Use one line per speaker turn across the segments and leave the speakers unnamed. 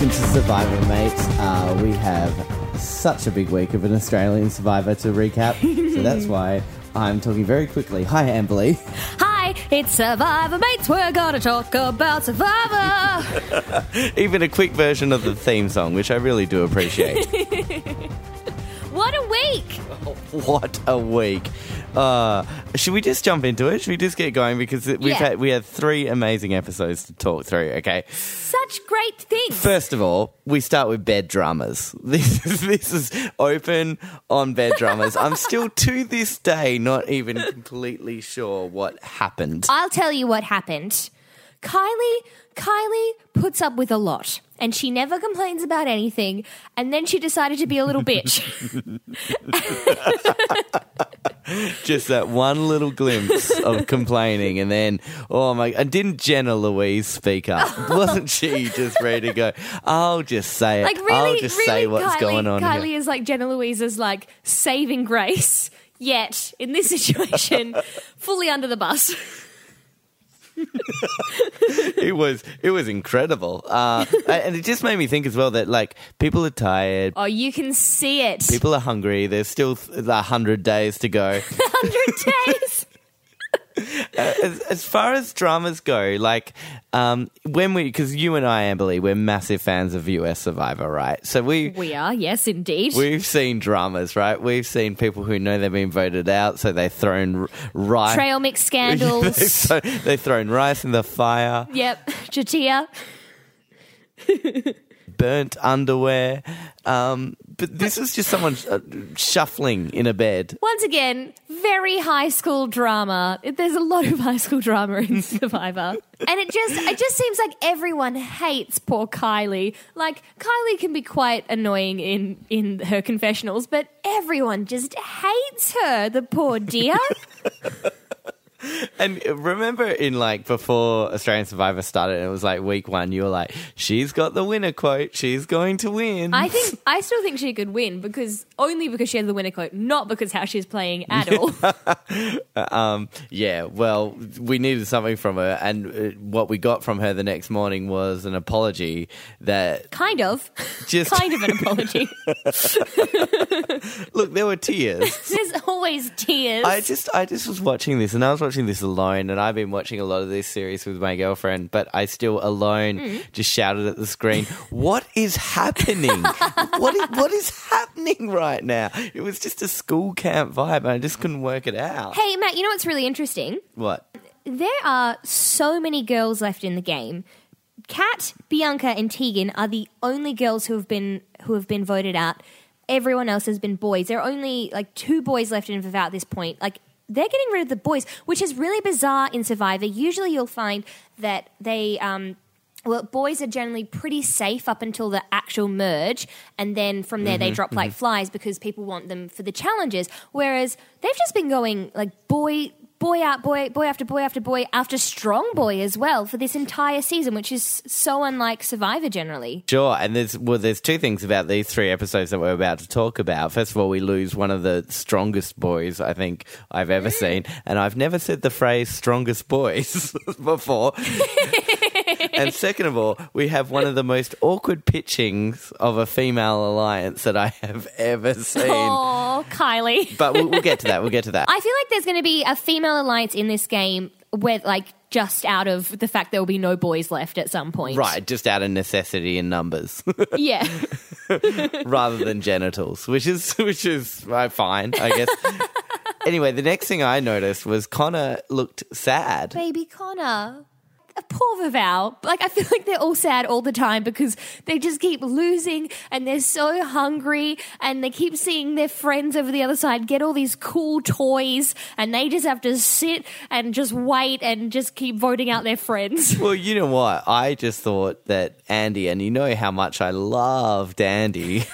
Welcome to Survivor, mates. Uh, we have such a big week of an Australian Survivor to recap, so that's why I'm talking very quickly. Hi, Amberly.
Hi, it's Survivor Mates. We're gonna talk about Survivor.
Even a quick version of the theme song, which I really do appreciate.
what a week!
what a week! Uh, should we just jump into it? Should we just get going because we've
Yeah.
had we had three amazing episodes to talk through. Okay,
Such great things.
first of all, we start with bed dramas. This is this is open on bed dramas. I'm still to this day not even completely sure what happened.
I'll tell you what happened. Kylie, Kylie puts up with a lot, and she never complains about anything. And then she decided to be a little bitch.
just that one little glimpse of complaining, and then oh my! And didn't Jenna Louise speak up? Wasn't she just ready to go? I'll just say it.
like really,
I'll just
really,
say what's
Kylie,
going on
Kylie
here.
is like Jenna Louise's like saving grace. Yet in this situation, fully under the bus.
It was it was incredible, uh, and it just made me think as well that like people are tired.
Oh, you can see it.
People are hungry. There's still a hundred days to go.
Hundred days.
As, as far as dramas go, like um, when we, because you and I, Amberly, we're massive fans of US Survivor, right? So we
We are, yes, indeed.
We've seen dramas, right? We've seen people who know they've been voted out, so they've thrown rice.
Trail mix scandals.
so they've thrown rice in the fire,
yep, Jatia.
burnt underwear. Um, but this is just someone uh, shuffling in a bed.
Once again, very high school drama. There's a lot of high school drama in Survivor. and it just it just seems like everyone hates poor Kylie. Like Kylie can be quite annoying in in her confessionals, but everyone just hates her, the poor dear.
And remember, in like before Australian Survivor started, it was like week one. You were like, "She's got the winner quote. She's going to win."
I think I still think she could win because only because she has the winner quote, not because how she's playing at all.
Um, yeah, well, we needed something from her, and uh, what we got from her the next morning was an apology that
kind of.
just
kind of an apology.
look. There were tears.
There's always tears.
I just, I just was watching this, and I was watching this alone, and I've been watching a lot of this series with my girlfriend, but I still alone
Mm.
just shouted at the screen, "What is happening? what is, what is happening right now?" It was just a school camp vibe, and I just couldn't work it out.
hey, Matt, you know what's really interesting?
What?
There are so many girls left in the game. Kat, Bianca, and Tegan are the only girls who have been who have been voted out. Everyone else has been boys. There are only like two boys left in Vavau at this point. Like they're getting rid of the boys, which is really bizarre in Survivor. Usually, you'll find that they. Um, well, boys are generally pretty safe up until the actual merge, and then from there they drop like flies because people want them for the challenges. Whereas they've just been going like boy, boy out, boy, boy after boy after boy after strong boy as well for this entire season, which is so unlike Survivor generally.
Sure, and there's well, there's two things about these three episodes that we're about to talk about. First of all, we lose one of the strongest boys I think I've ever mm. seen, and I've never said the phrase "strongest boys" before. and second of all, we have one of the most awkward pitchings of a female alliance that I have ever seen.
Oh, Kylie.
But we'll, we'll get to that. We'll get to that.
I feel like there's going to be a female alliance in this game where, like, just out of the fact there will be no boys left at some point.
Right, just out of necessity in numbers,
Yeah.
rather than genitals, which is which is uh, fine, I guess. anyway, the next thing I noticed was Connor looked sad.
Baby Connor. A poor Vavau. Like, I feel like they're all sad all the time because they just keep losing and they're so hungry and they keep seeing their friends over the other side get all these cool toys and they just have to sit and just wait and just keep voting out their friends.
Well, you know what? I just thought that Andy, and you know how much I loved Andy,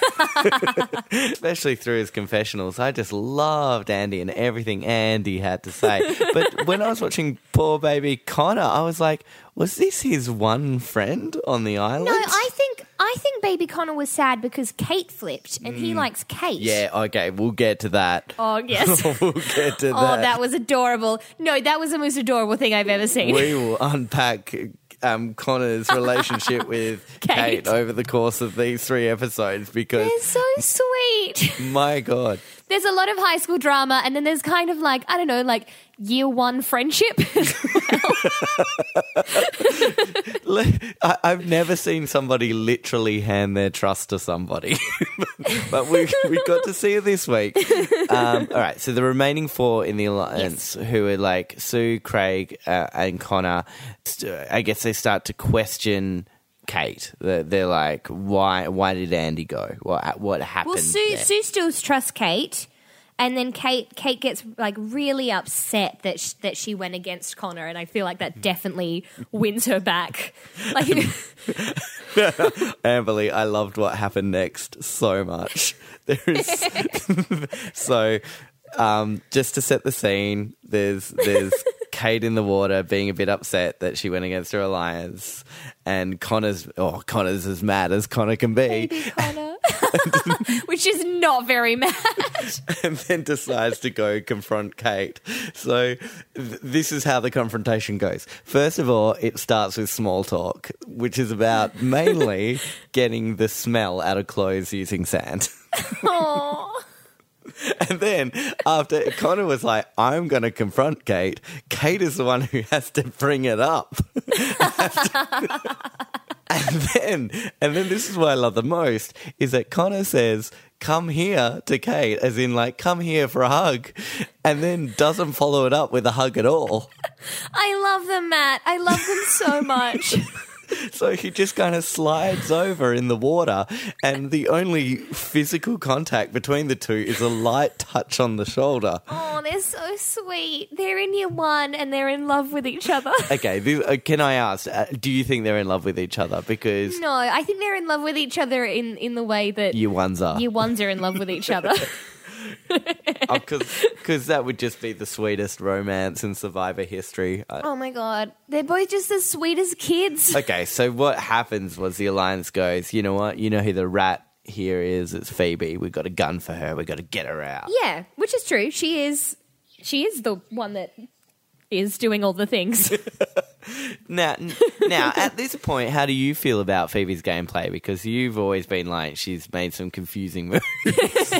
especially through his confessionals. I just loved Andy and everything Andy had to say. But when I was watching poor baby Connor, I was like, was this his one friend on the island?
No, I think I think Baby Connor was sad because Kate flipped and he likes Kate.
Yeah, okay, we'll get to that.
Oh yes.
we'll get to that.
Oh,
that.
that was adorable. No, that was the most adorable thing I've ever seen.
we will unpack um, Connor's relationship with
Kate.
Kate. over the course of these three episodes because
They're so sweet.
my god,
There's a lot of high school drama, and then there's kind of like I don't know, like year one friendship.
I, I've never seen somebody literally hand their trust to somebody, but we we got to see it this week. Um, all right, so the remaining four in the alliance, who are like Sue, Craig, uh, and Connor, st- I guess they start to question. Kate, they're, they're like, why? Why did Andy go? What? What happened?
well, Sue
there?
Sue still trusts Kate, and then Kate Kate gets like really upset that sh- that she went against Connor, and I feel like that definitely wins her back. Like,
Amberly, I loved what happened next so much. There is so um, just to set the scene, there's there's Kate in the water being a bit upset that she went against her alliance, and Connor's oh Connor's as mad as Connor can be,
Connor, which is not very mad.
and then decides to go confront Kate. So th- this is how the confrontation goes. First of all, it starts with small talk, which is about mainly getting the smell out of clothes using sand.
Aw.
And then after Connor was like, I'm going to confront Kate, Kate is the one who has to bring it up. and then, and then this is what I love the most is that Connor says, come here to Kate, as in like, come here for a hug, and then doesn't follow it up with a hug at all.
I love them, Matt. I love them so much.
So he just kind of slides over in the water, and the only physical contact between the two is a light touch on the shoulder.
Oh, they're so sweet. They're in year one and they're in love with each other.
Okay, this, uh, can I ask? Uh, do you think they're in love with each other? Because
No, I think they're in love with each other in, in the way that
year ones are,
year ones are in love with each other.
Oh, because that would just be the sweetest romance in Survivor history.
Oh my god, they're both just the sweetest kids.
okay, so what happens was the alliance goes. You know what? You know who the rat here is? It's Phoebe. We've got a gun for her. We've got to get her out.
Yeah, which is true. She is she is the one that is doing all the things.
Now, n- now at this point, how do you feel about Phoebe's gameplay? Because you've always been like she's made some confusing moves.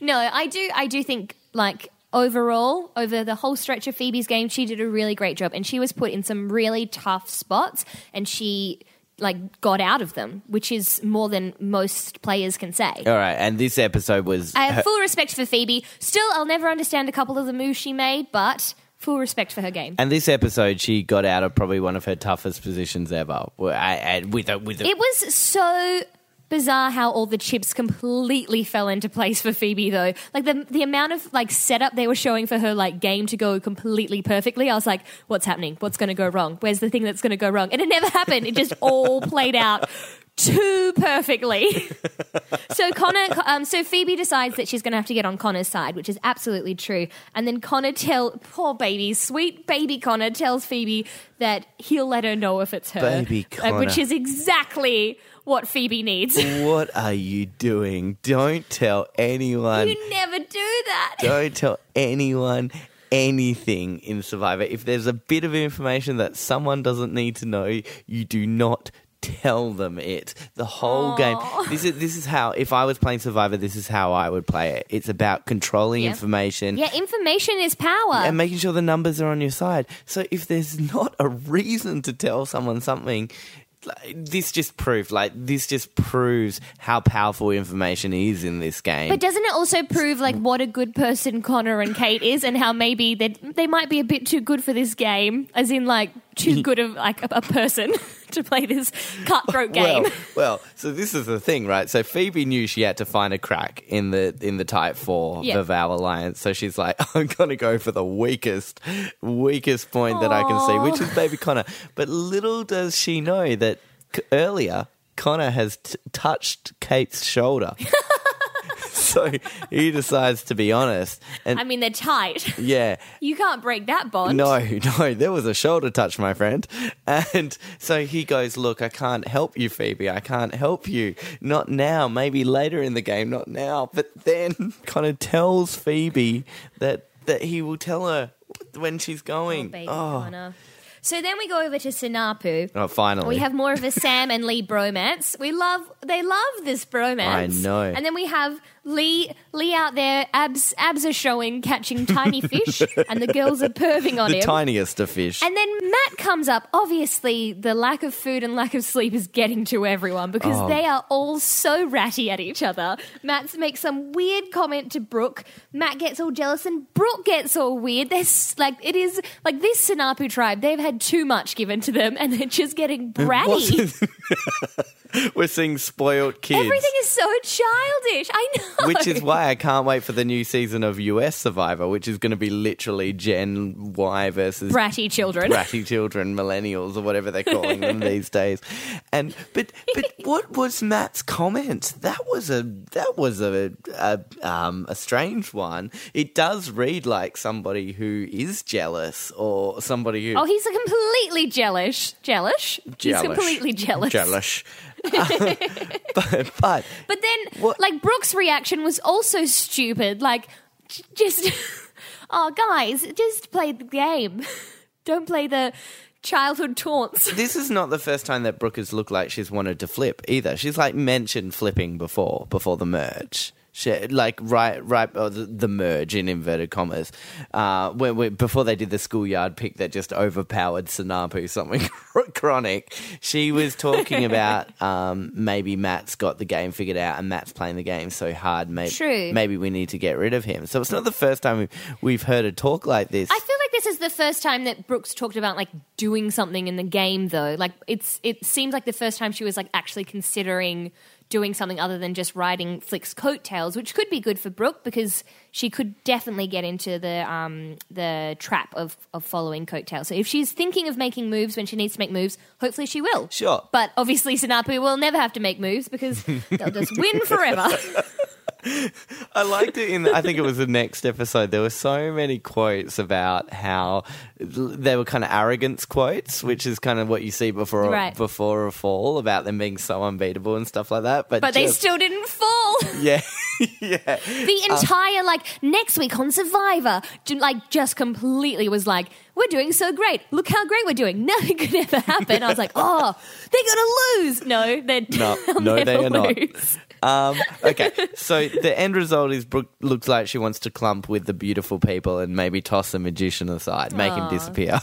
No, I do I do think like overall over the whole stretch of Phoebe's game she did a really great job and she was put in some really tough spots and she like got out of them, which is more than most players can say.
All right, and this episode was
I have full respect for Phoebe. Still, I'll never understand a couple of the moves she made, but full respect for her game.
And this episode, she got out of probably one of her toughest positions ever. I- with a, with a,
It was so bizarre how all the chips completely fell into place for Phoebe though. Like the the amount of like setup they were showing for her like game to go completely perfectly. I was like, what's happening? What's going to go wrong? Where's the thing that's going to go wrong? And it never happened. It just all played out too perfectly. so Connor, um, so Phoebe decides that she's going to have to get on Connor's side, which is absolutely true. And then Connor tell poor baby, sweet baby Connor tells Phoebe that he'll let her know if it's her,
Baby
uh, which is exactly what Phoebe needs.
what are you doing? Don't tell anyone.
you never do that.
Don't tell anyone anything in Survivor. If there's a bit of information that someone doesn't need to know, you do not tell them it. The whole game. This is this is how if I was playing Survivor, this is how I would play it. It's about controlling
Yeah.
information.
Yeah, information is power.
and making sure the numbers are on your side. So if there's not a reason to tell someone something, this just proved like this just proves how powerful information is in this game.
but doesn't it also prove like what a good person Connor and Kate is, and how maybe they they might be a bit too good for this game, as in like too good of like a, a person to play this cutthroat game.
Well, well, so this is the thing, right? So Phoebe knew she had to find a crack in the in the type four
Yeah.
of our alliance. So she's like, I'm gonna go for the weakest, weakest point that I can see, which is baby Connor. But little does she know that c- earlier Connor has t- touched Kate's shoulder. so he decides to be honest, and
I mean, they're tight.
yeah,
You can't break that bond.
no, no, there was a shoulder touch, my friend. And so he goes, Look, I can't help you, Phoebe. I can't help you. Not now, maybe later in the game, not now. But then kind of tells Phoebe that, that he will tell her when she's going.
baby
Oh,
Connor. So then we go over to Saanapu.
Oh, finally.
We have more of a Sam and Lee bromance. We love, they love this bromance.
I know.
And then we have Lee, Lee out there, abs, abs are showing, catching tiny fish, and the girls are perving on
the
him.
tiniest of fish.
And then Matt comes up. Obviously, the lack of food and lack of sleep is getting to everyone because
Oh.
they are all so ratty at each other. Matt makes some weird comment to Brooke. Matt gets all jealous, and Brooke gets all weird. There's like it is like this Saanapu tribe. They've had too much given to them, and they're just getting bratty.
We're seeing spoiled kids.
Everything is so childish. I know.
which is why I can't wait for the new season of US Survivor, which is going to be literally Gen Y versus
bratty children.
bratty children, millennials, or whatever they're calling them these days. And but but what was Matt's comment? That was a that was a a, um, a strange one. It does read like somebody who is jealous or somebody who
Oh, he's a completely jealous. Jealous? He's
Jealous.
completely jealous.
jealous. but, but
But then,
What-
like, Brooke's reaction was also stupid. Like, j- just, oh, guys, just play the game. Don't play the childhood taunts.
this is not the first time that Brooke has looked like she's wanted to flip either. She's like mentioned flipping before, before the merge. Like right, right, or the, the merge in inverted commas. Uh, when, before they did the schoolyard pick that just overpowered Saanapu, something chronic. She was talking about um, maybe Matt's got the game figured out and Matt's playing the game so hard. Maybe,
True.
maybe we need to get rid of him. So it's not the first time we've, we've heard her talk like this.
I feel like this is the first time that Brooks talked about like doing something in the game, though. Like, it's it seems like the first time she was like actually considering doing something other than just riding Flick's coattails, which could be good for Brooke because she could definitely get into the um, the trap of, of following coattails. So if she's thinking of making moves when she needs to make moves, hopefully she will.
Sure.
But obviously Saanapu will never have to make moves because they'll just win forever.
I liked it in. I think it was the next episode. There were so many quotes about how they were kind of arrogance quotes, which is kind of what you see before
Right.
before a fall about them being so unbeatable and stuff like that. But
but they still didn't fall.
yeah, yeah.
The uh, entire like next week on Survivor, like just completely was like, we're doing so great. Look how great we're doing. Nothing could ever happen. I was like, oh, they're gonna lose. No, they're
No, no, they are not.
lose.
Um, okay, so the end result is Brooke looks like she wants to clump with the beautiful people and maybe toss the magician aside, make him
Aw.
disappear.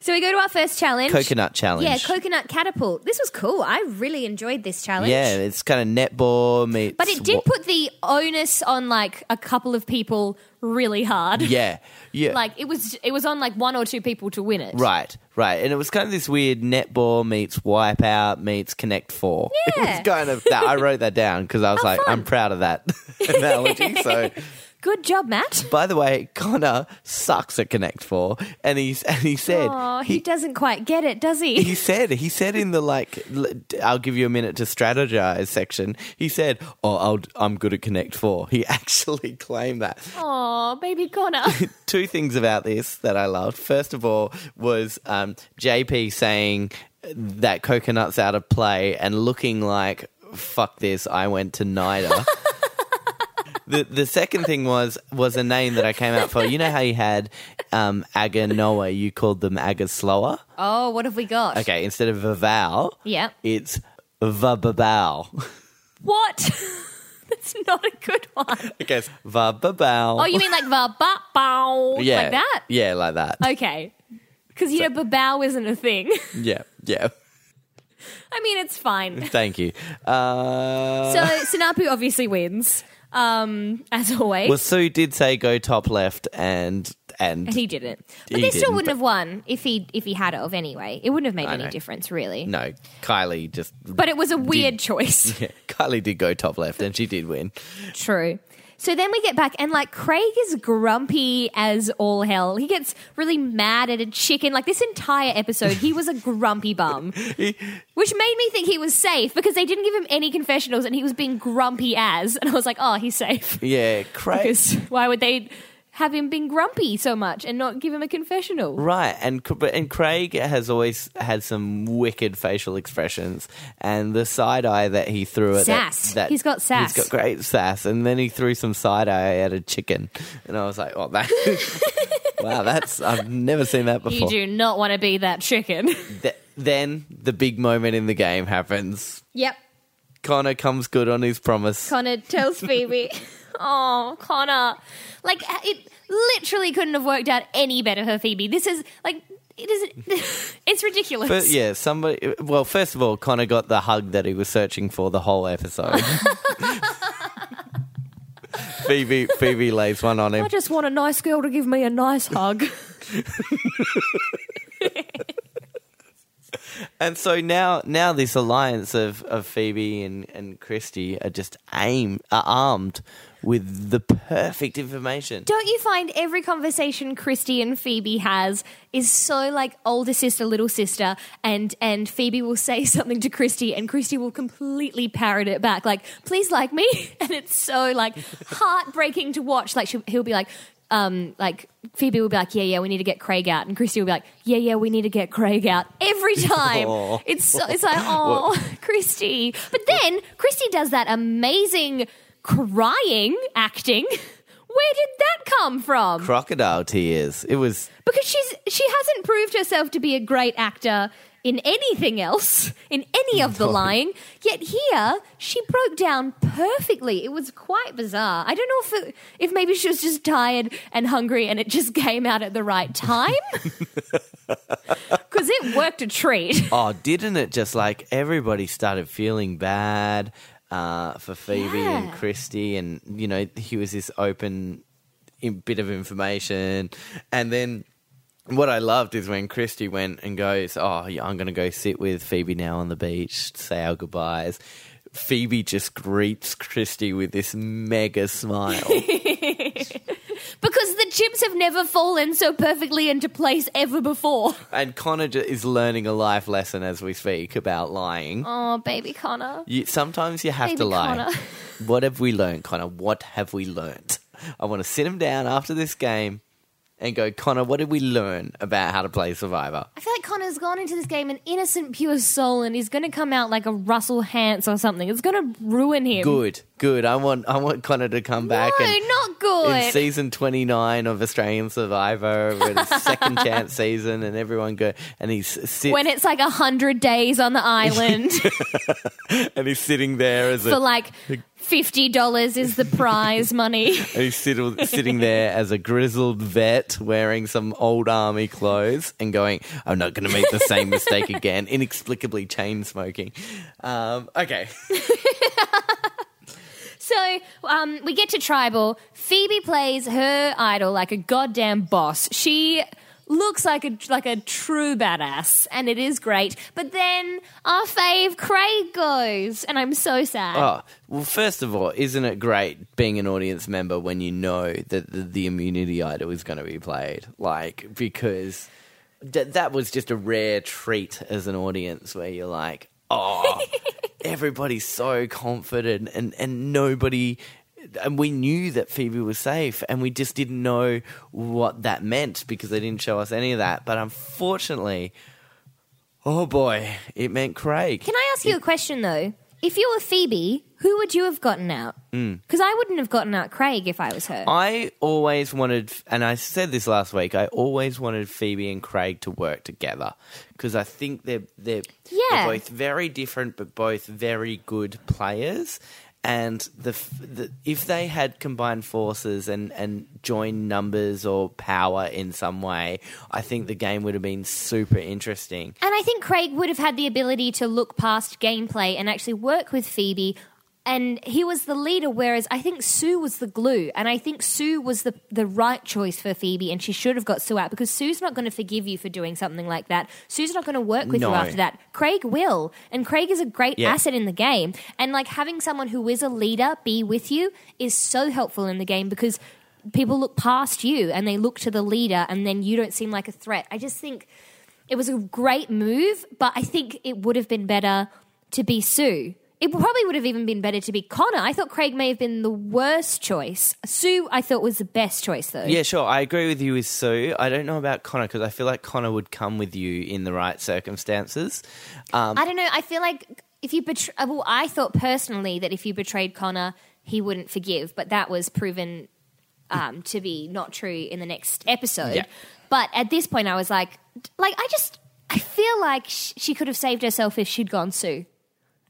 So we go to our first challenge.
Coconut challenge.
Yeah, coconut catapult. This was cool. I really enjoyed this challenge.
Yeah, it's kind of netball meets.
But it did put the onus on like a couple of people really hard.
Yeah, yeah.
Like it was it was on like one or two people to win it.
Right, right. And it was kind of this weird netball meets wipeout meets connect four.
Yeah.
It was kind of that. I wrote that down because I was
How
like,
fun.
I'm proud of that analogy. So,
Good job, Matt.
by the way, Connor sucks at connect four, and he's and he said
Oh, he, doesn't quite get it, does he?
he said he said in the like l- I'll give you a minute to strategize section. He said, "Oh, I'll, I'm good at connect four. He actually claimed that.
Oh, baby Connor.
two things about this that I loved. First of all, was um, JP saying that coconut's out of play and looking like fuck this. I went to NIDA. the the second thing was was a name that I came out for. You know how you had um, Aganoa, you called them Aga Slower.
oh, what have we got?
Okay, instead of a vowel,
Yeah.
it's vababao.
What? That's not a good one.
Okay, guess vababao.
Oh, you mean like the bow?
yeah,
Like that?
Yeah, like that.
Okay. Because, you know, babow isn't a thing.
yeah, yeah.
I mean, it's fine.
Thank you. Uh,
So, Saanapu obviously wins, um, as always.
Well, Sue did say go top left, and and
and he didn't. But
He
they still
didn't,
wouldn't have won if he if he had it of anyway. It wouldn't have made
I
any
know.
difference, really.
no, Kylie just.
But it was a weird
Did-
choice.
Yeah, Kylie did go top left, and she did win.
True. So then we get back, and like Craig is grumpy as all hell. He gets really mad at a chicken. Like this entire episode, he was a grumpy bum, which made me think he was safe because they didn't give him any confessionals, and he was being grumpy as. And I was like, oh, he's safe.
Yeah, Craig.
Because why would they have him being grumpy so much and not give him a confessional?
Right, and but- and Craig has always had some wicked facial expressions, and the side eye that he threw at that-
Sass.
that,
He's got sass.
He's got great sass, and then he threw some side eye at a chicken, and I was like, "Oh, that wow, that's I've never seen that before."
You do not want to be that chicken.
Th- then the big moment in the game happens.
yep.
Connor comes good on his promise.
Connor tells Phoebe, "Oh, Connor, like uh, it literally couldn't have worked out any better for Phoebe. This is like it is. It's ridiculous.
But yeah, somebody. Well, first of all, Connor got the hug that he was searching for the whole episode. Phoebe, Phoebe lays one on him.
I just want a nice girl to give me a nice hug.
And so now, now this alliance of, of Phoebe and, and Kristie are just aim are armed with the perfect information.
Don't you find every conversation Kristie and Phoebe has is so like older sister, little sister, and and Phoebe will say something to Kristie, and Kristie will completely parrot it back, like "Please like me," and it's so like heartbreaking to watch. Like she, he'll be like. Um, like Phoebe will be like, yeah, yeah, we need to get Craig out, and Kristie will be like, yeah, yeah, we need to get Craig out every time.
Aw.
It's so, it's like, oh, Kristie. But then Kristie does that amazing crying acting. Where did that come from?
Crocodile tears. It was
because she's she hasn't proved herself to be a great actor in anything else in any of the lying. Yet here she broke down perfectly. It was quite bizarre. I don't know if it, if maybe she was just tired and hungry and it just came out at the right time. Because it worked a treat.
Oh, didn't it? Just like everybody started feeling bad uh, for Phoebe and Kristie, and you know he was this open bit of information, and then. What I loved is when Kristie went and goes, "Oh, yeah, I'm going to go sit with Phoebe now on the beach, say our goodbyes." Phoebe just greets Kristie with this mega smile.
because the chips have never fallen so perfectly into place ever before
and Connor is learning a life lesson as we speak about lying.
oh baby connor
You, sometimes you have
Baby
to lie.
Connor.
What have we learned, Connor? What have we learned? I want to sit him down after this game and go, Connor, what did we learn about how to play Survivor?
I feel like Connor's gone into this game an innocent, pure soul, and he's going to come out like a Russell Hantz or something. It's going to ruin him.
Good, good. I want, I want Connor to come back
No,
and
not good.
in season twenty nine of Australian Survivor, a second chance season, and everyone go and he's sit
when it's like a hundred days on the island
and he's sitting there as
for
a
like fifty dollars is the prize money.
He's sit- sitting there as a grizzled vet wearing some old army clothes and going, I'm not going to make the same mistake again. Inexplicably chain smoking. Um, okay.
So um, we get to tribal. Phoebe plays her idol like a goddamn boss. She looks like a like a true badass, and it is great. But then our fave Craig goes, and I'm so sad.
Oh, well, first of all, isn't it great being an audience member when you know that the, the immunity idol is going to be played? Like, because th- that was just a rare treat as an audience where you're like, oh, everybody's so confident and, and nobody. And we knew that Phoebe was safe, and we just didn't know what that meant because they didn't show us any of that. But unfortunately, oh boy, it meant Craig.
Can I ask you a question though? If you were Phoebe, who would you have gotten out? Mm. Because I wouldn't have gotten out Craig if I was her.
I always wanted, and I said this last week. I always wanted Phoebe and Craig to work together because I think they're they're,
Yeah.
they're both very different, but both very good players. And the, the if they had combined forces and and joined numbers or power in some way, I think the game would have been super interesting.
And I think Craig would have had the ability to look past gameplay and actually work with Phoebe. And he was the leader, whereas I think Sue was the glue. And I think Sue was the, the right choice for Phoebe, and she should have got Sue out because Sue's not going to forgive you for doing something like that. Sue's not going to work with
No.
you after that. Craig will. And Craig is a great
Yeah.
asset in the game. And like having someone who is a leader be with you is so helpful in the game because people look past you and they look to the leader, and then you don't seem like a threat. I just think it was a great move, but I think it would have been better to be Sue. It probably would have even been better to be Connor. I thought Craig may have been the worst choice. Sue, I thought was the best choice, though.
Yeah, sure. I agree with you with Sue. I don't know about Connor because I feel like Connor would come with you in the right circumstances.
I don't know. I feel like if you betray, well, I thought personally that if you betrayed Connor, he wouldn't forgive, but that was proven um, to be not true in the next episode.
Yeah.
But at this point, I was like, like I just I feel like sh- she could have saved herself if she'd gone Sue.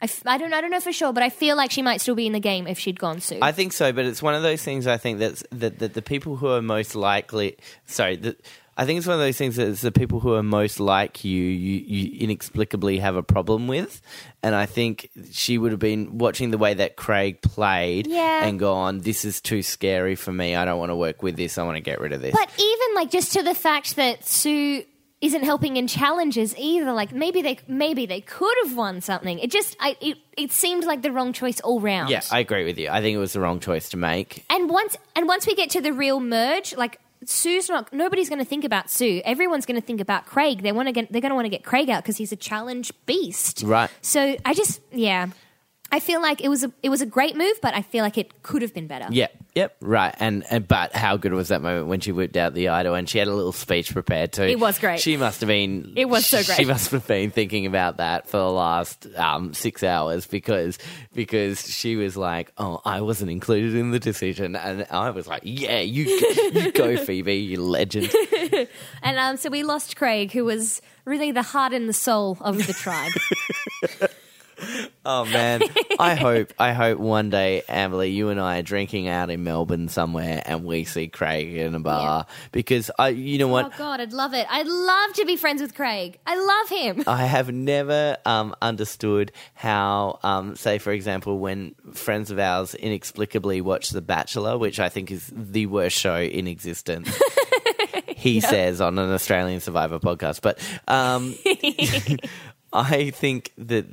I, f- I don't I don't know for sure, but I feel like she might still be in the game if she'd gone Sue.
I think so, but it's one of those things. I think that's that, that the people who are most likely. Sorry, the, I think it's one of those things that it's the people who are most like you, you, you inexplicably have a problem with, and I think she would have been watching the way that Craig played
Yeah.
and gone, "This is too scary for me. I don't want to work with this. I want to get rid of this."
But even like just to the fact that Sue isn't helping in challenges either, like maybe they maybe they could have won something. It just I it, it seemed like the wrong choice all round.
yeah, I agree with you. I think it was the wrong choice to make.
and once and once we get to the real merge, like Sue's not nobody's going to think about Sue. Everyone's going to think about Craig. They want to get they're going to want to get Craig out because he's a challenge beast.
Right.
So I just yeah. I feel like it was a it was a great move, but I feel like it could have been better.
Yep, yep, right. And, and but how good was that moment when she whipped out the idol and she had a little speech prepared too?
It was great.
She must have been.
It was so great.
She must have been thinking about that for the last um, six hours because because she was like, "Oh, I wasn't included in the decision," and I was like, "Yeah, you you go, Phoebe, you legend."
And um, so we lost Craig, who was really the heart and the soul of the tribe.
Oh man, I hope I hope one day, Amberly, you and I are drinking out in Melbourne somewhere, and we see Craig in a bar because I, you know what.
oh God, I'd love it. I'd love to be friends with Craig. I love him.
I have never um, understood how, um, say, for example, when friends of ours inexplicably watch The Bachelor, which I think is the worst show in existence. he says on an Australian Survivor podcast, but um, I think that,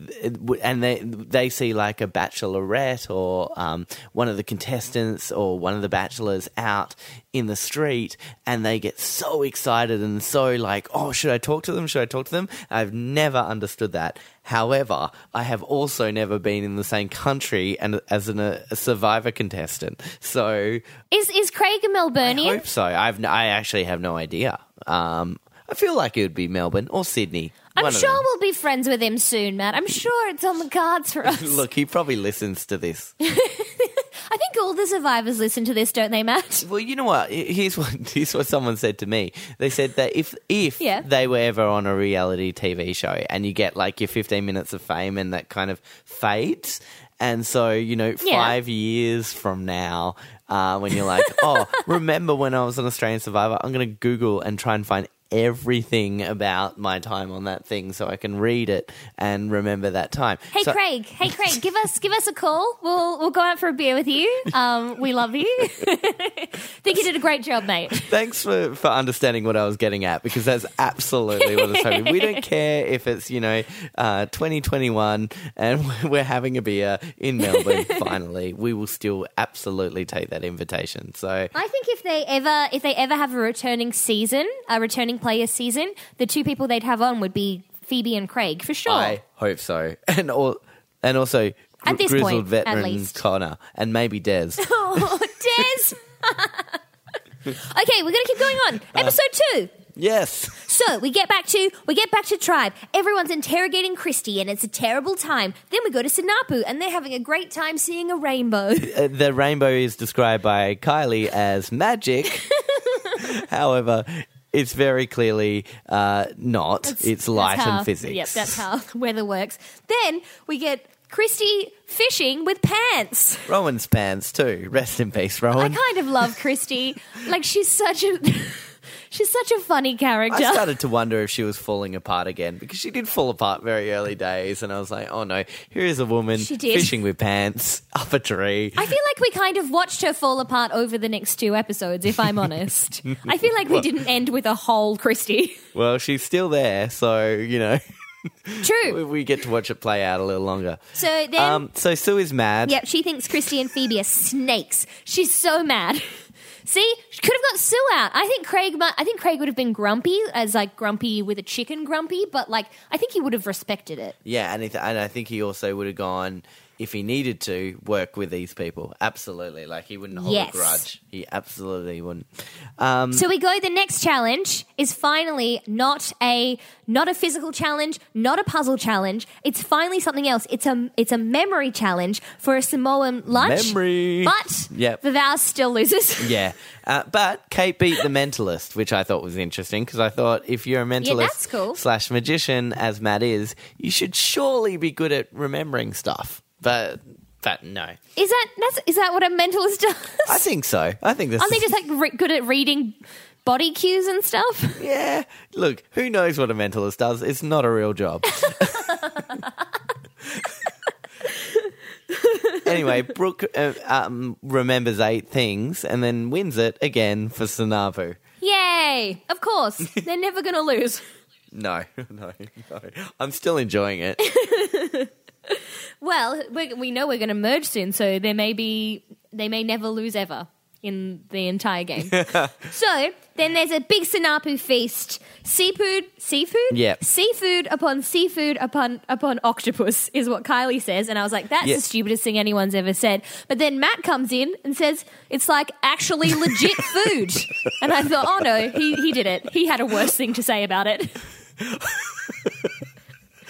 and they they see like a bachelorette or um, one of the contestants or one of the bachelors out in the street, and they get so excited and so like, oh, should I talk to them? Should I talk to them? I've never understood that. However, I have also never been in the same country and as an, a survivor contestant, so
Is is Craig a Melburnian?
I hope so. I've I actually have no idea. Um, I feel like it would be Melbourne or Sydney.
I'm sure
them.
we'll be friends with him soon, Matt. I'm sure it's on the cards for us.
Look, he probably listens to this.
I think all the survivors listen to this, don't they, Matt?
Well, you know what? Here's what here's what someone said to me. They said that if if
Yeah.
they were ever on a reality TV show and you get like your 15 minutes of fame and that kind of fades, and so you know
Yeah.
five years from now, uh, when you're like, oh, remember when I was an Australian Survivor? I'm going to Google and try and find everything about my time on that thing so I can read it and remember that time.
Hey
So-
Craig, hey Craig, give us give us a call. We'll we'll go out for a beer with you. Um, we love you. think you did a great job, mate.
Thanks for, for understanding what I was getting at because that's absolutely what it's happening. We don't care if it's, you know, uh, 2021 and we're having a beer in Melbourne finally. We will still absolutely take that invitation. So,
I think if they ever if they ever have a returning season, a returning player season, the two people they'd have on would be Phoebe and Craig for sure.
I hope so. And, all, and also,
At this
grizzled
point, at least.
Connor and maybe Des.
Oh, Des. okay, we're gonna keep going on. Episode two.
yes.
So we get back to we get back to tribe. Everyone's interrogating Kristie, and it's a terrible time. Then we go to Saanapu, and they're having a great time seeing a rainbow.
Uh, the rainbow is described by Kylie as magic. However, it's very clearly uh, not. it's light
how-
and physics.
Yep, that's how weather works. Then we get Kristie fishing with pants.
Rowan's pants too. Rest in peace, Rowan.
I kind of love Kristie. Like she's such a she's such a funny character.
I started to wonder if she was falling apart again because she did fall apart very early days, and I was like, "Oh no, here is a woman
She did.
fishing with pants up a tree."
I feel like we kind of watched her fall apart over the next two episodes, if I'm honest. I feel like we didn't end with a whole Kristie.
Well, she's still there, so you know
True.
we- we get to watch it play out a little longer.
So then,
Um, so Sue is mad.
yep, she thinks Kristie and Phoebe are snakes. She's so mad. See, she could have got Sue out. I think Craig. I think Craig would have been grumpy, as like grumpy with a chicken grumpy, but like I think he would have respected it.
Yeah, and, it, and I think he also would have gone. If he needed to, work with these people. Absolutely. Like he wouldn't hold
Yes.
a grudge. He absolutely wouldn't. Um,
So we go. The next challenge is finally not a not a physical challenge, not a puzzle challenge. It's finally something else. It's a it's a memory challenge for a Samoan lunch.
Memory.
But
Yep.
Vavau still loses.
Yeah. Uh, but Kate beat the mentalist, which I thought was interesting because I thought if you're a mentalist
that's cool.
slash magician, as Matt is, you should surely be good at remembering stuff. But but no,
Is that that's is that what a mentalist does?
I think so. I think this.
Aren't they just like re- good at reading body cues and stuff?
yeah. Look, who knows what a mentalist does? It's not a real job. anyway, Brooke uh, um, remembers eight things and then wins it again for Saanapu.
Yay! Of course, they're never going to lose.
No, no, no. I'm still enjoying it.
Well, we we know we're going to merge soon, so there may be they may never lose ever in the entire game. so then there's a big Saanapu feast. Seafood, seafood,
Yep.
seafood upon seafood upon upon octopus is what Kylie says, and I was like, that's
Yeah.
the stupidest thing anyone's ever said. But then Matt comes in and says it's like actually legit food, and I thought, oh no, he he did it. He had a worse thing to say about it.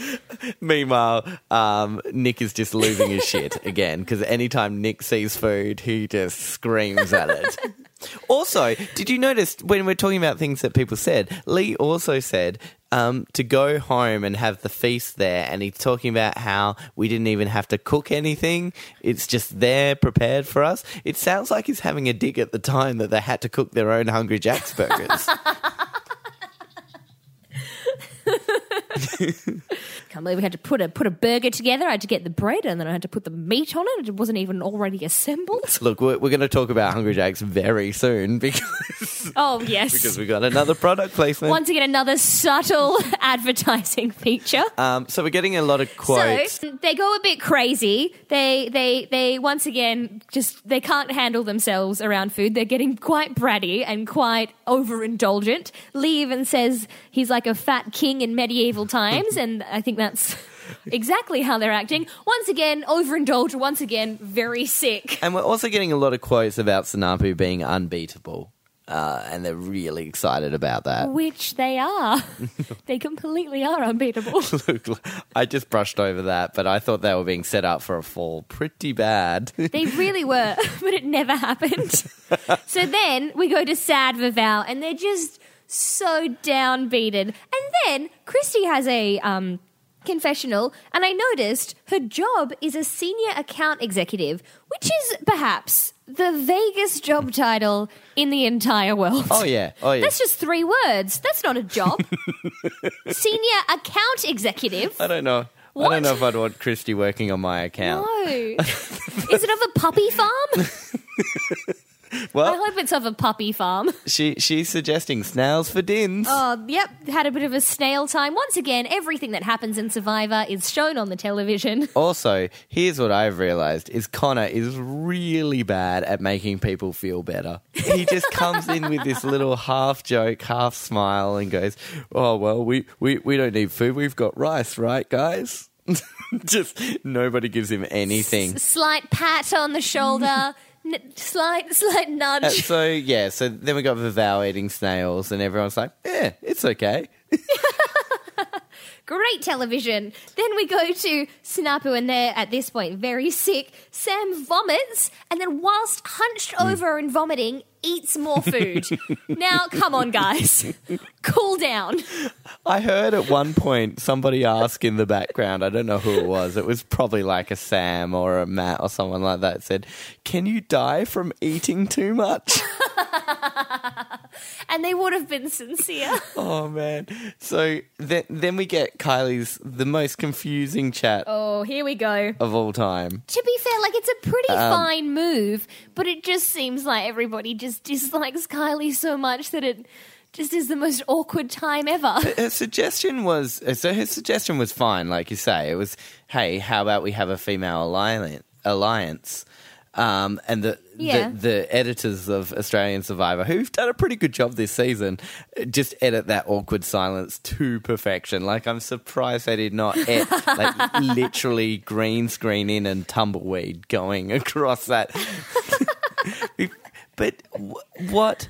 Meanwhile, um, Nick is just losing his shit again because anytime Nick sees food, he just screams at it. also, did you notice when we're talking about things that people said, Lee also said um, to go home and have the feast there, and he's talking about how we didn't even have to cook anything; it's just there prepared for us. It sounds like he's having a dig at the time that they had to cook their own Hungry Jack's burgers.
Can't believe we had to put a put a burger together. I had to get the bread and then I had to put the meat on it. It wasn't even already assembled.
Look, we're, we're going to talk about Hungry Jack's very soon because.
Oh yes.
because we got another product placement.
Once again, another subtle advertising feature.
um, so we're getting a lot of quotes.
So they go a bit crazy. They they they once again just they can't handle themselves around food. They're getting quite bratty and quite overindulgent. Lee even says he's like a fat king in medieval times, and I think that's exactly how they're acting. Once again, overindulged. Once again, very sick.
and we're also getting a lot of quotes about Saanapu being unbeatable. Uh, and they're really excited about that.
Which they are. they completely are unbeatable.
Look, I just brushed over that, but I thought they were being set up for a fall pretty bad.
They really were, but it never happened. so then we go to Sad Vavau, and they're just so downbeaten. And then Kristie has a um, confessional, and I noticed her job is a senior account executive, which is perhaps the vaguest job title in the entire world.
oh, yeah. Oh, yeah.
That's just three words. That's not a job. Senior account executive.
I don't know. I don't know if I'd want Kristie working on my account.
No. Is it of a puppy farm? I hope it's of a puppy farm.
she she's suggesting snails for dins.
Oh, yep, had a bit of a snail time. Once again, everything that happens in Survivor is shown on the television.
Also, here's what I've realized is Connor is really bad at making people feel better. He just comes in with this little half joke, half smile and goes, "Oh, well, we we, we don't need food. We've got rice, right, guys?" just nobody gives him anything.
Slight pat on the shoulder, n- slight slight
Uh,
nudge.
so yeah, so then we got Vavau eating snails, and everyone's like, "Yeah, it's okay."
Great television. Then we go to Saanapu, and they're at this point very sick. Sam vomits, and then whilst hunched hmm. over and vomiting, eats more food. now, come on, guys, cool down.
I heard at one point somebody ask in the background, I don't know who it was, it was probably like a Sam or a Matt or someone like that, said, Can you die from eating too much?
And they would have been sincere.
oh man. So then, then we get Kylie's the most confusing chat
Oh, here we go.
of all time.
To be fair, like it's a pretty
Um,
fine move, but it just seems like everybody just dislikes Kylie so much that it just is the most awkward time ever.
Her suggestion was so her suggestion was fine, like you say. It was, hey, how about we have a female alliance? Alliance. Um, and the,
Yeah.
the the editors of Australian Survivor, who've done a pretty good job this season, just edit that awkward silence to perfection. Like I'm surprised they did not ed- like literally green screen in and tumbleweed going across that. but wh- what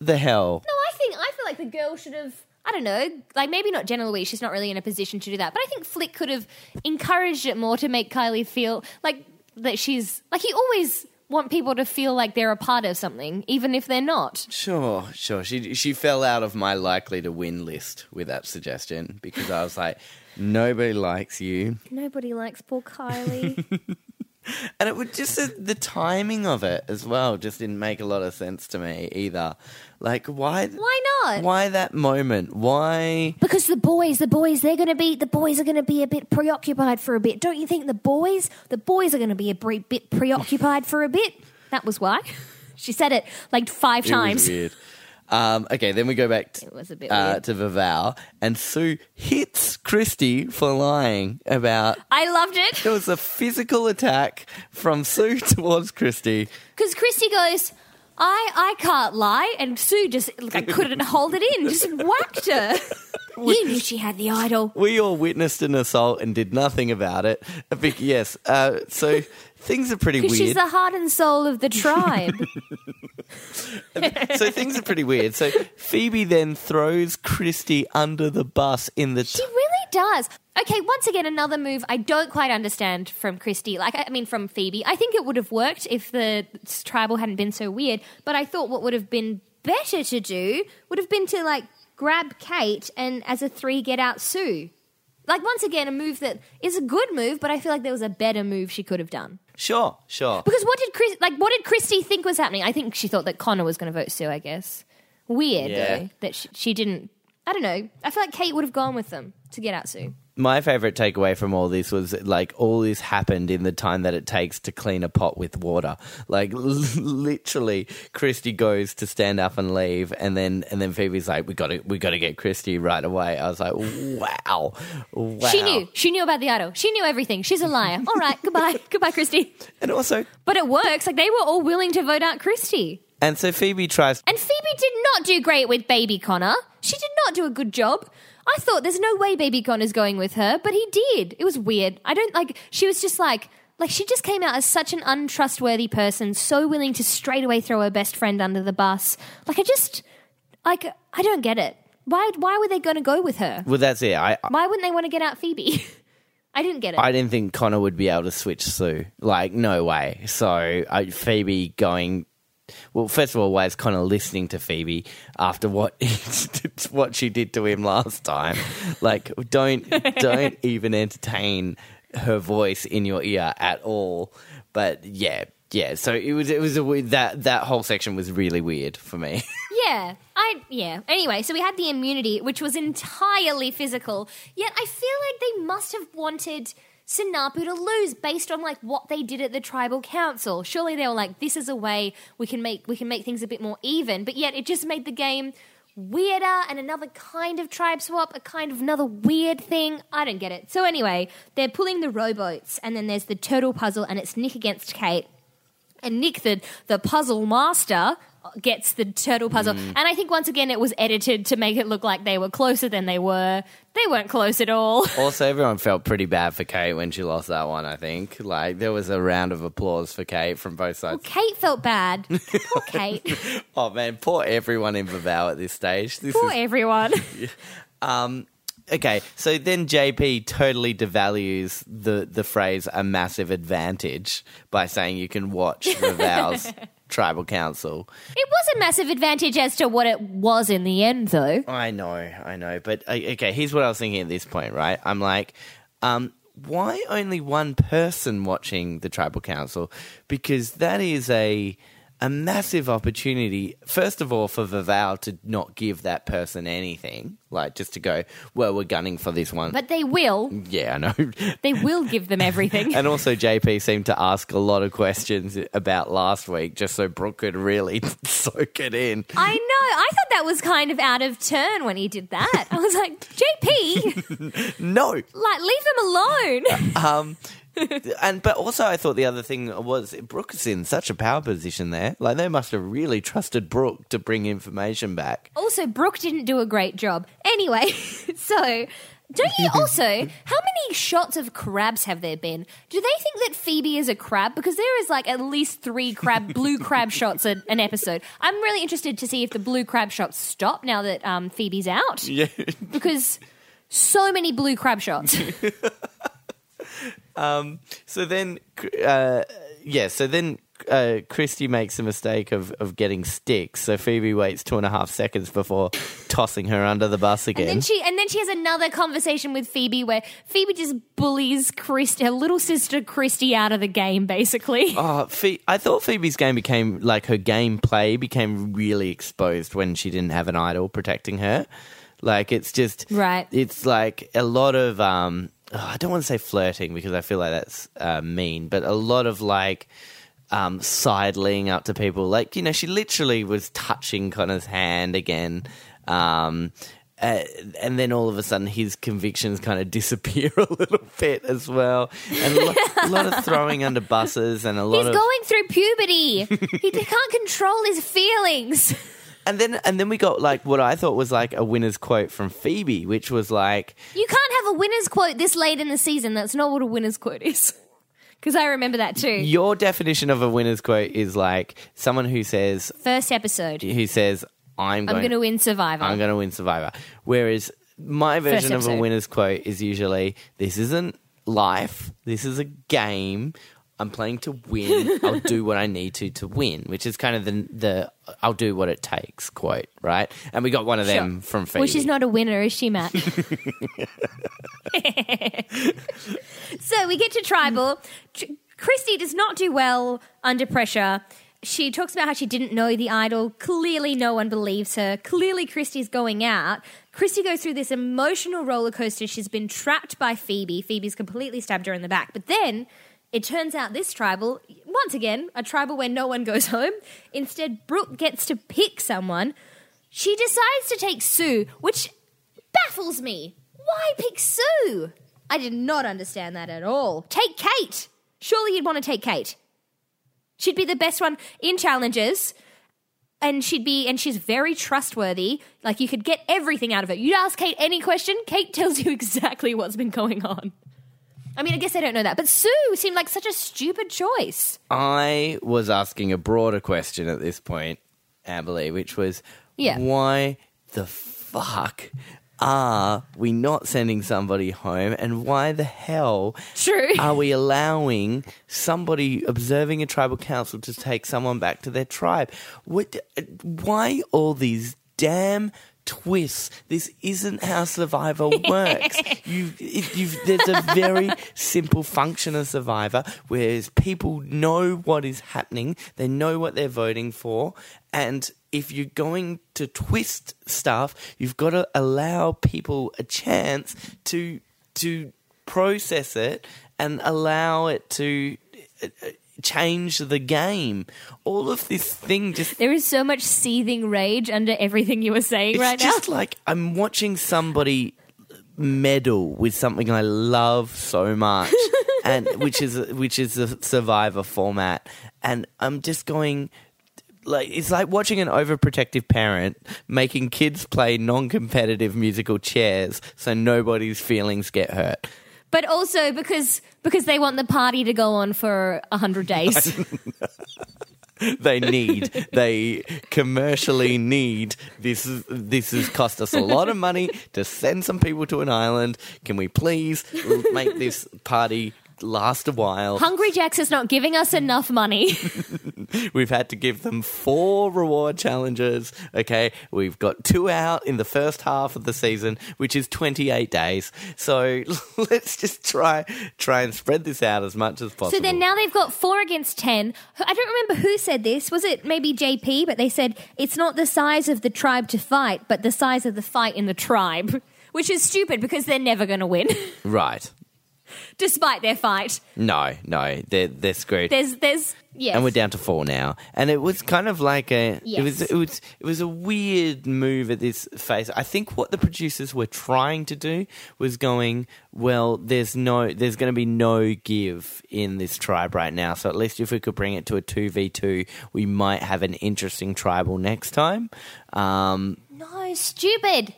the hell?
No, I think I feel like the girl should have. I don't know, like maybe not Jenna Louise. She's not really in a position to do that. But I think Flick could have encouraged it more to make Kylie feel like that she's like he always want people to feel like they're a part of something, even if they're not.
Sure, sure. She she fell out of my likely to win list with that suggestion because I was like, nobody likes you,
Nobody likes poor Kylie.
and it would just the, the timing of it as well just didn't make a lot of sense to me either. Like, why?
Why not?
Why that moment? Why?
Because the boys, the boys, they're going to be, the boys are going to be a bit preoccupied for a bit. Don't you think the boys, the boys are going to be a bre- bit preoccupied for a bit? That was why. She said it like five
It
times.
weird. Um, okay, then we go back to,
It was a bit
uh,
weird.
to Vavau, and Sue hits Kristie for lying about.
I loved it.
It was a physical attack from Sue towards Kristie.
Because Kristie goes, I, I can't lie. And Sue just like, couldn't hold it in, just whacked her. you knew she had the idol.
We all witnessed an assault and did nothing about it. Big yes. Uh, so things are pretty
Because she's
weird.
the heart and soul of the tribe.
so things are pretty weird. So Phoebe then throws Kristie under the bus in the.
She really does. Okay, once again, another move I don't quite understand from Kristie. Like, I mean, from Phoebe. I think it would have worked if the tribal hadn't been so weird. But I thought what would have been better to do would have been to like grab Kate and as a three get out Sue. Like once again, a move that is a good move, but I feel like there was a better move she could have done.
Sure, sure.
Because what did Chris like? What did Kristie think was happening? I think she thought that Connor was going to vote Sue. I guess weird
Yeah.
though that she, she didn't. I don't know. I feel like Kate would have gone with them to get out Sue.
My favorite takeaway from all this was like all this happened in the time that it takes to clean a pot with water. Like literally, Kristie goes to stand up and leave, and then and then Phoebe's like, "We got to we got to get Kristie right away." I was like, "Wow, wow!"
She knew. She knew about the idol. She knew everything. She's a liar. All right. Goodbye. Goodbye, Kristie.
and also,
But it works. Like they were all willing to vote out Kristie.
and so Phoebe tries.
And Phoebe did not do great with baby Connor. She did not do a good job. I thought there's no way baby Connor's going with her, but he did. It was weird. I don't like she was just like like she just came out as such an untrustworthy person, so willing to straight away throw her best friend under the bus. Like I just like I don't get it. Why why were they going to go with her?
Well, that's it. I
Why wouldn't they want to get out Phoebe? I didn't get it.
I didn't think Connor would be able to switch Sue. Like, no way. So I, Phoebe going. Well, first of all, why is of listening to Phoebe after what what she did to him last time? Like, don't don't even entertain her voice in your ear at all. But yeah, yeah. So it was it was a that that whole section was really weird for me.
Yeah, I yeah. Anyway, so we had the immunity, which was entirely physical. Yet I feel like they must have wanted Saanapu to lose based on like what they did at the tribal council. Surely they were like, "This is a way we can make we can make things a bit more even." But yet it just made the game weirder and another kind of tribe swap, a kind of another weird thing. I don't get it. So anyway, they're pulling the rowboats, and then there's the turtle puzzle, and it's Nick against Kate and Nick, the the puzzle master, gets the turtle puzzle.
Mm.
And I think once again it was edited to make it look like they were closer than they were. They weren't close at all.
also, everyone felt pretty bad for Kate when she lost that one. I think like there was a round of applause for Kate from both sides.
Well, Kate felt bad. Poor Kate.
Oh man, poor everyone in Vavau at this stage. This
Poor
is
everyone.
okay. So then JP totally devalues the the phrase "a massive advantage" by saying you can watch Vavau's tribal council.
It was a massive advantage as to what it was in the end, though.
I know, I know, but uh, okay. Here's what I was thinking at this point. Right, I'm like, um, why only one person watching the tribal council? Because that is a a massive opportunity. First of all, for Vavau to not give that person anything, like just to go, well, we're gunning for this one.
But they will.
yeah, I know.
They will give them everything.
And also, JP seemed to ask a lot of questions about last week, just so Brooke could really soak it in.
I know. I thought that was kind of out of turn when he did that. I was like, JP,
No,
like, leave them alone.
um, and but also I thought the other thing was Brooke is in such a power position there. Like they must have really trusted Brooke to bring information back.
Also, Brooke didn't do a great job. Anyway, so don't you also? How many shots of crabs have there been? Do they think that Phoebe is a crab? Because there is like at least three crab, blue crab shots a, an episode. I'm really interested to see if the blue crab shots stop now that um, Phoebe's out.
Yeah.
Because so many blue crab shots.
So then, uh, yeah. So then, uh, Kristie makes a mistake of, of getting sticks. So Phoebe waits two and a half seconds before tossing her under the bus again.
And then she and then she has another conversation with Phoebe where Phoebe just bullies Kristie, her little sister Kristie, out of the game, basically.
Oh, Phe- I thought Phoebe's game became like her gameplay became really exposed when she didn't have an idol protecting her. Like it's just
Right.
It's like a lot of um. Oh, I don't want to say flirting because I feel like that's uh, mean, but a lot of like um, sidling up to people. Like you know, she literally was touching Connor's hand again. Um, uh, and then all of a sudden, his convictions kind of disappear a little bit as well, and a, lo- a lot of throwing under buses, and a lot
He's
of
going through puberty. he can't control his feelings.
And then and then we got like what I thought was like a winner's quote from Phoebe, which was like,
You can't have a winner's quote this late in the season. That's not what a winner's quote is. Because I remember that too.
"Your definition of a winner's quote is like someone who says
First episode.
who says I'm
I'm
going
going to win Survivor.
I'm going to win Survivor." Whereas my version of a winner's quote is usually this isn't life, this is a game. I'm playing to win. I'll do what I need to to win, which is kind of the the I'll do what it takes quote, right? And we got one of them
Sure.
from Phoebe.
Well, she's not a winner, is she, Matt? so we get to tribal. Kristie does not do well under pressure. She talks about how she didn't know the idol. Clearly, no one believes her. Clearly, Kristie's going out. Kristie goes through this emotional roller coaster. She's been trapped by Phoebe. Phoebe's completely stabbed her in the back. But then it turns out this tribal, once again, a tribal where no one goes home. Instead, Brooke gets to pick someone. She decides to take Sue, which baffles me. Why pick Sue? I did not understand that at all. Take Kate. Surely you'd want to take Kate. She'd be the best one in challenges. And she'd be, and she's very trustworthy. Like you could get everything out of her. You'd ask Kate any question, Kate tells you exactly what's been going on. I mean, I guess I don't know that, but Sue seemed like such a stupid choice.
I was asking a broader question at this point, Amberly, which was,
Yeah.
why the fuck are we not sending somebody home, and why the hell
True.
are we allowing somebody observing a tribal council to take someone back to their tribe? What? Why all these damn? Twists. This isn't how Survivor works. you, there's a very simple function of Survivor, whereas people know what is happening, they know what they're voting for, and if you're going to twist stuff, you've got to allow people a chance to to process it and allow it to uh, uh, change the game. All of this thing just
There is so much seething rage under everything you were saying right now.
It's just like I'm watching somebody meddle with something I love so much, and which is which is the Survivor format, and I'm just going. Like it's like watching an overprotective parent making kids play non-competitive musical chairs so nobody's feelings get hurt.
But also because because they want the party to go on for a hundred days.
they need they commercially need this is this has cost us a lot of money to send some people to an island can we please make this party last a while
Hungry Jacks is not giving us enough money.
we've had to give them four reward challenges okay we've got two out in the first half of the season which is 28 days so let's just try try and spread this out as much as possible
so then now they've got four against ten. I don't remember who said this. Was it maybe JP? But they said it's not the size of the tribe to fight, but the size of the fight in the tribe. Which is stupid because they're never going to win.
right
despite their fight.
No, no, they're they're screwed.
There's, there's, yes.
and we're down to four now. And it was kind of like a it was it was it was a weird move at this phase. I think what the producers were trying to do was going, well, there's no there's going to be no give in this tribe right now. So at least if we could bring it to a two v two, we might have an interesting tribal next time. Um,
No, stupid.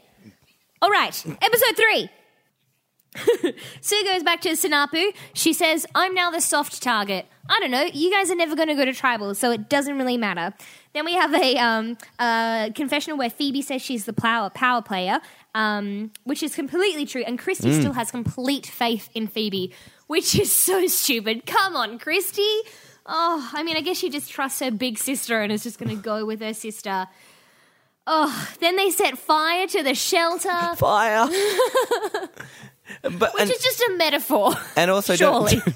All right, episode three. Sue goes back to Saanapu. She says, I'm now the soft target. I don't know. You guys are never going to go to tribal, so it doesn't really matter. Then we have a um, uh, confessional where Phoebe says she's the power, power player, um, which is completely true. And Kristie still has complete faith in Phoebe, which is so stupid. Come on, Kristie. Oh, I mean, I guess she just trusts her big sister and is just going to go with her sister. Oh, then they set fire to the shelter,
fire. but
which
and,
is just a metaphor.
and also
surely.
don't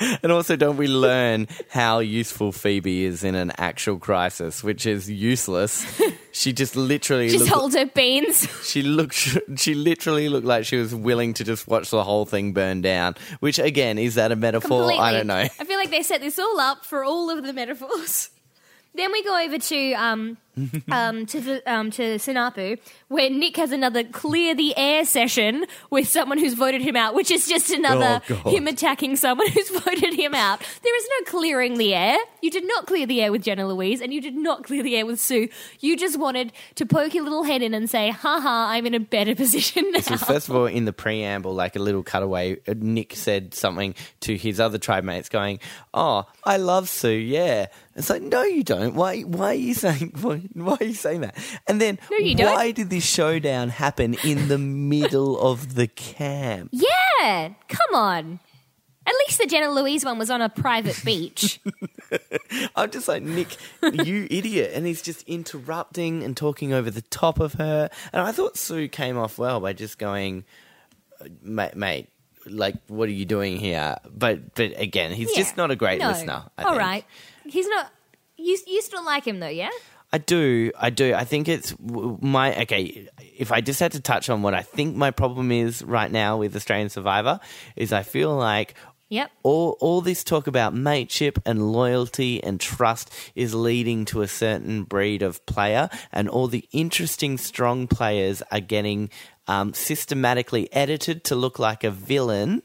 and also don't we learn how useful Phoebe is in an actual crisis, which is useless. She just literally
Just
looked-
hold her beans.
She looked. She literally looked like she was willing to just watch the whole thing burn down. Which again, is that a metaphor?
Completely.
I don't know.
I feel like they set this all up for all of the metaphors. Then we go over to um, um, to the, um, to Saanapu, where Nick has another clear the air session with someone who's voted him out, which is just another
Oh, God.
him attacking someone who's voted him out. There is no clearing the air. You did not clear the air with Jenna Louise, and you did not clear the air with Sue. You just wanted to poke your little head in and say, "Ha ha, I'm in a better position now."
So first of all, in the preamble, like a little cutaway, uh, Nick said something to his other tribe mates, going, "Oh, I love Sue, yeah." It's like, no, you don't. Why? Why are you saying? Why, why are you saying that? And then,
No, you don't.
why did this showdown happen in the middle of the camp?
Yeah, come on. At least the Jenna Louise one was on a private beach.
I'm just like, Nick, you idiot. And he's just interrupting and talking over the top of her. And I thought Sue came off well by just going, uh, mate, mate like, what are you doing here? But but again, he's
Yeah.
just not a great
No.
listener. I
All
think.
right. He's not. You, you still like him though, yeah?
I do. I do. I think it's my okay. If I just had to touch on what I think my problem is right now with Australian Survivor, is I feel like
Yep.
all all this talk about mateship and loyalty and trust is leading to a certain breed of player, and all the interesting, strong players are getting um, systematically edited to look like a villain.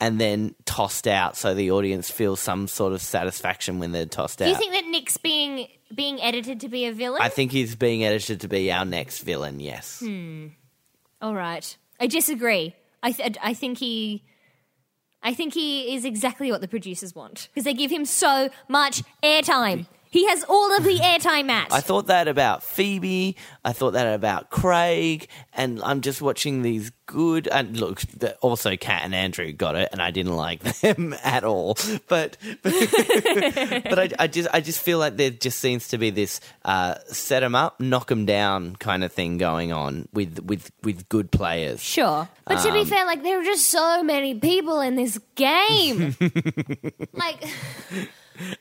And then tossed out, so the audience feels some sort of satisfaction when they're tossed out.
Do you think that Nick's being being edited to be a villain?
I think he's being edited to be our next villain. Yes.
Hmm. All right. I disagree. I th- I think he. I think he is exactly what the producers want because they give him so much airtime. He has all of the airtime, Matt.
I thought that about Phoebe. I thought that about Craig, and I'm just watching these good. And look, the, also Kat and Andrew got it, and I didn't like them at all. But but, I, I just I just feel like there just seems to be this uh, set them up, knock them down kind of thing going on with with with good players.
Sure. But to
Um,
be fair, like there are just so many people in this game. like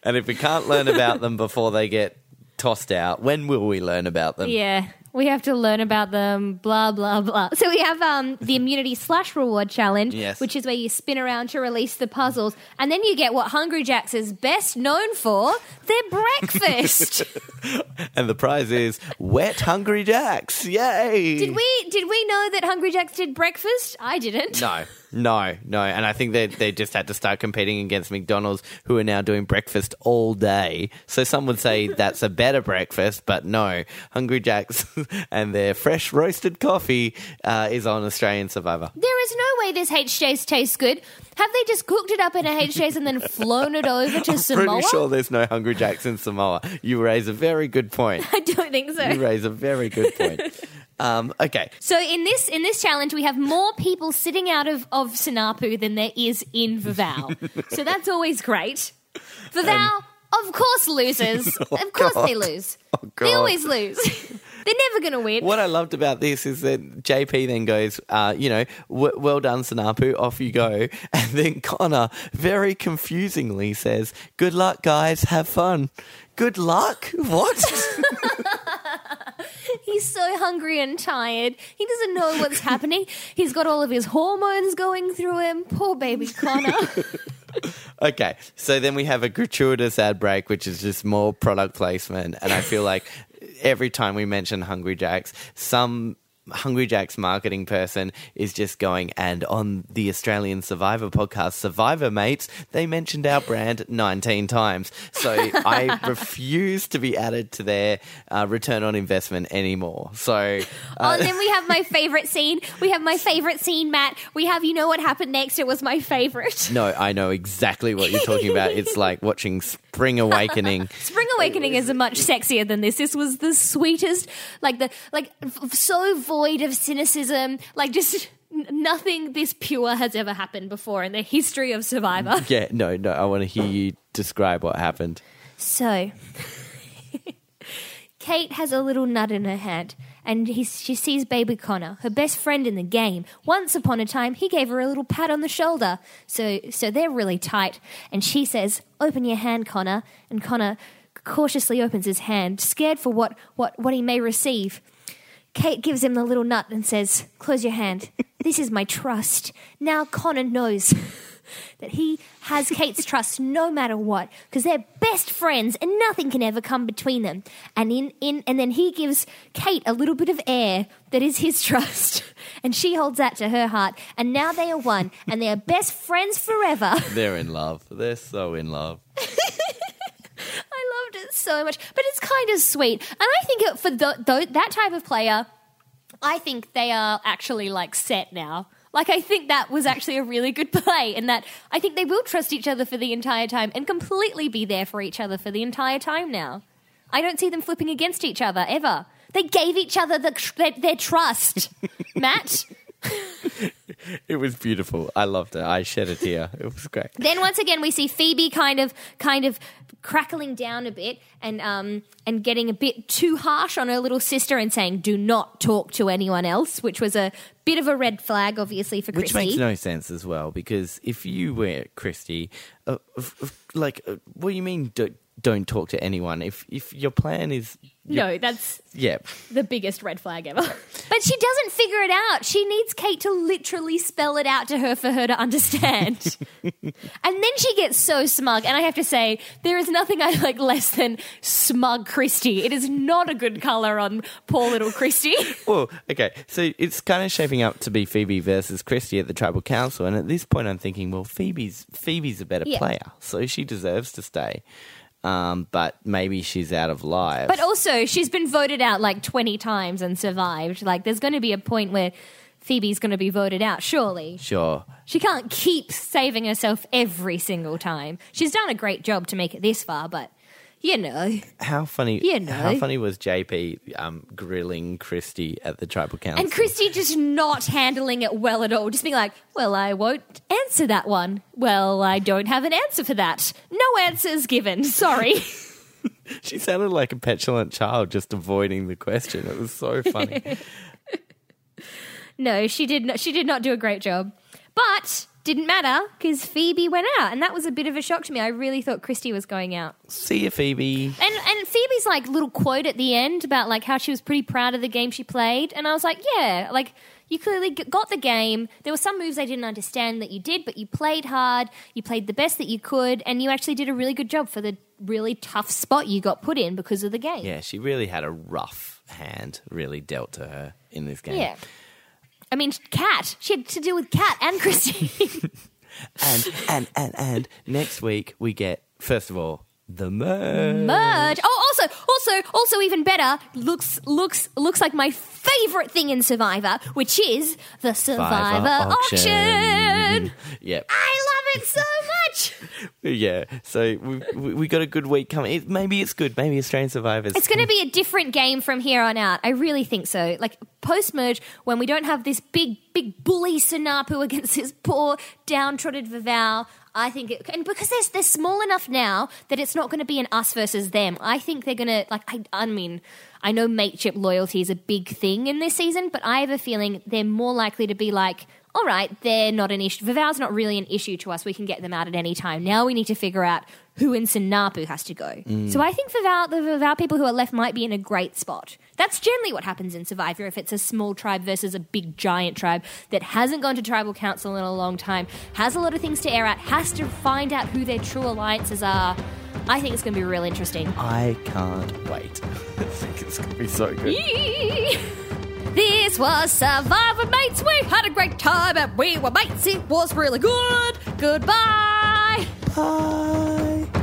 And if we can't learn about them before they get tossed out, when will we learn about them?
Yeah, we have to learn about them, blah, blah, blah. So we have um, the immunity slash reward challenge,
Yes.
which is where you spin around to release the puzzles. And then you get what Hungry Jacks is best known for their breakfast.
And the prize is wet Hungry Jacks. Yay!
did we did we know that Hungry Jacks did breakfast? I didn't.
No, no, no. And I think they they just had to start competing against McDonald's, who are now doing breakfast all day. So some would say that's a better breakfast, but no, Hungry Jacks and their fresh roasted coffee uh, is on Australian Survivor.
There is no way this HJ's tastes good. Have they just cooked it up in a HJ's and then flown it over to Samoa?
Pretty sure there's no Hungry Jacks in Samoa. You raise a very good point.
I don't think so.
You raise a very good point. Um, okay,
So in this in this challenge, we have more people sitting out of, of Saanapu than there is in Vavau. so that's always great. Vavau, of course, loses. of course they lose. They
Oh, God.
always lose. They're never going to win.
What I loved about this is that JP then goes, uh, you know, w- well done, Saanapu, off you go. And then Connor very confusingly says, good luck, guys, have fun. Good luck? What?
He's so hungry and tired. He doesn't know what's happening. He's got all of his hormones going through him. Poor baby Connor.
Okay, so then we have a gratuitous ad break, which is just more product placement. And I feel like every time we mention Hungry Jacks, some Hungry Jack's marketing person is just going, and on the Australian Survivor podcast, Survivor Mates, they mentioned our brand 19 times. So I refuse to be added to their uh, return on investment anymore. So
oh, then we have my favorite scene. We have my favorite scene, Matt. We have you know what happened next. It was my favorite.
no, I know exactly what you're talking about. It's like watching Spring Awakening.
Spring Awakening is much sexier than this. This was the sweetest, like the like so void of cynicism, like just nothing this pure has ever happened before in the history of Survivor.
Yeah, no, no, I want to hear you describe what happened.
So, Kate has a little nut in her hand, and he, she sees baby Connor, her best friend in the game. Once upon a time, he gave her a little pat on the shoulder. So, so they're really tight. And she says, "Open your hand, Connor." And Connor cautiously opens his hand, scared for what, what, what he may receive. Kate gives him the little nut and says, Close your hand. This is my trust. Now Connor knows that he has Kate's trust no matter what, because they're best friends and nothing can ever come between them. And in, in and then he gives Kate a little bit of air that is his trust. And she holds that to her heart. And now they are one, and they are best friends forever.
They're in love. They're so in love.
I loved it so much, but it's kind of sweet. And I think it, for the, tho- that type of player, I think they are actually like set now. Like I think that was actually a really good play, and that I think they will trust each other for the entire time and completely be there for each other for the entire time now. I don't see them flipping against each other ever. They gave each other the, their, their trust, Matt.
It was beautiful. I loved it. I shed a tear. It was great.
Then once again we see Phoebe kind of kind of crackling down a bit and um and getting a bit too harsh on her little sister and saying do not talk to anyone else, which was a bit of a red flag obviously for
Kristie.
Which
makes no sense as well, because if you were Kristie, uh, f- f- like, uh, what do you mean don't, don't talk to anyone? If if your plan is,
no, that's
yeah,
the biggest red flag ever. but she doesn't figure it out. She needs Kate to literally spell it out to her for her to understand. and then she gets so smug. And I have to say, there is nothing I like less than smug Kristie. It is not a good color on poor little Kristie.
Well, okay, so it's kind of shaping up to be Phoebe versus Kristie at the tribal council, and at this point, I'm thinking, well, Phoebe's Phoebe's a better
Yeah.
player, so she deserves to stay. Um, but maybe she's out of life.
but also, she's been voted out like 20 times and survived. Like, there's going to be a point where Phoebe's going to be voted out, surely.
sure,
She can't keep saving herself every single time. She's done a great job to make it this far, but you know.
how funny?
You know.
how funny was JP um, grilling Kristie at the tribal council?
And Kristie just not handling it well at all. Just being like, well, I won't answer that one. Well, I don't have an answer for that. No answers given. Sorry.
She sounded like a petulant child just avoiding the question. It was so funny.
no, she did not, she did not do a great job. But didn't matter because Phoebe went out. And that was a bit of a shock to me. I really thought Kristie was going out.
See you, Phoebe.
And and Phoebe's like little quote at the end about like how she was pretty proud of the game she played, and I was like, yeah, like you clearly got the game. There were some moves I didn't understand that you did, but you played hard. You played the best that you could, and you actually did a really good job for the really tough spot you got put in because of the game.
Yeah, she really had a rough hand really dealt to her in this game.
Yeah. I mean, Kat. She had to deal with Kat and Christine.
And and and and next week we get first of all the merge.
merge. Oh, also, also, also, even better. Looks, looks, looks like my favorite thing in Survivor, which is the Survivor, auction.
Yep.
I love it so much.
Yeah. So we, we got a good week coming. It, maybe it's good. Maybe Australian survivors.
It's going to be a different game from here on out. I really think so. Like post merge, when we don't have this big, big bully Saanapu against this poor downtrodden Vavau. I think, it, and because they're, they're small enough now that it's not going to be an us versus them. I think they're going to like. I, I mean, I know mateship loyalty is a big thing in this season, but I have a feeling they're more likely to be like, all right, they're not an issue. Vavau's not really an issue to us. We can get them out at any time. Now we need to figure out who in Saanapu has to go. Mm. So I think Vavau, the Vavau people who are left might be in a great spot. That's generally what happens in Survivor if it's a small tribe versus a big giant tribe that hasn't gone to tribal council in a long time, has a lot of things to air out, has to find out who their true alliances are. I think it's going to be real interesting.
I can't wait. I think it's going to be so good.
This was Survivor Mates. We had a great time and we were mates. It was really good. Goodbye.
Bye.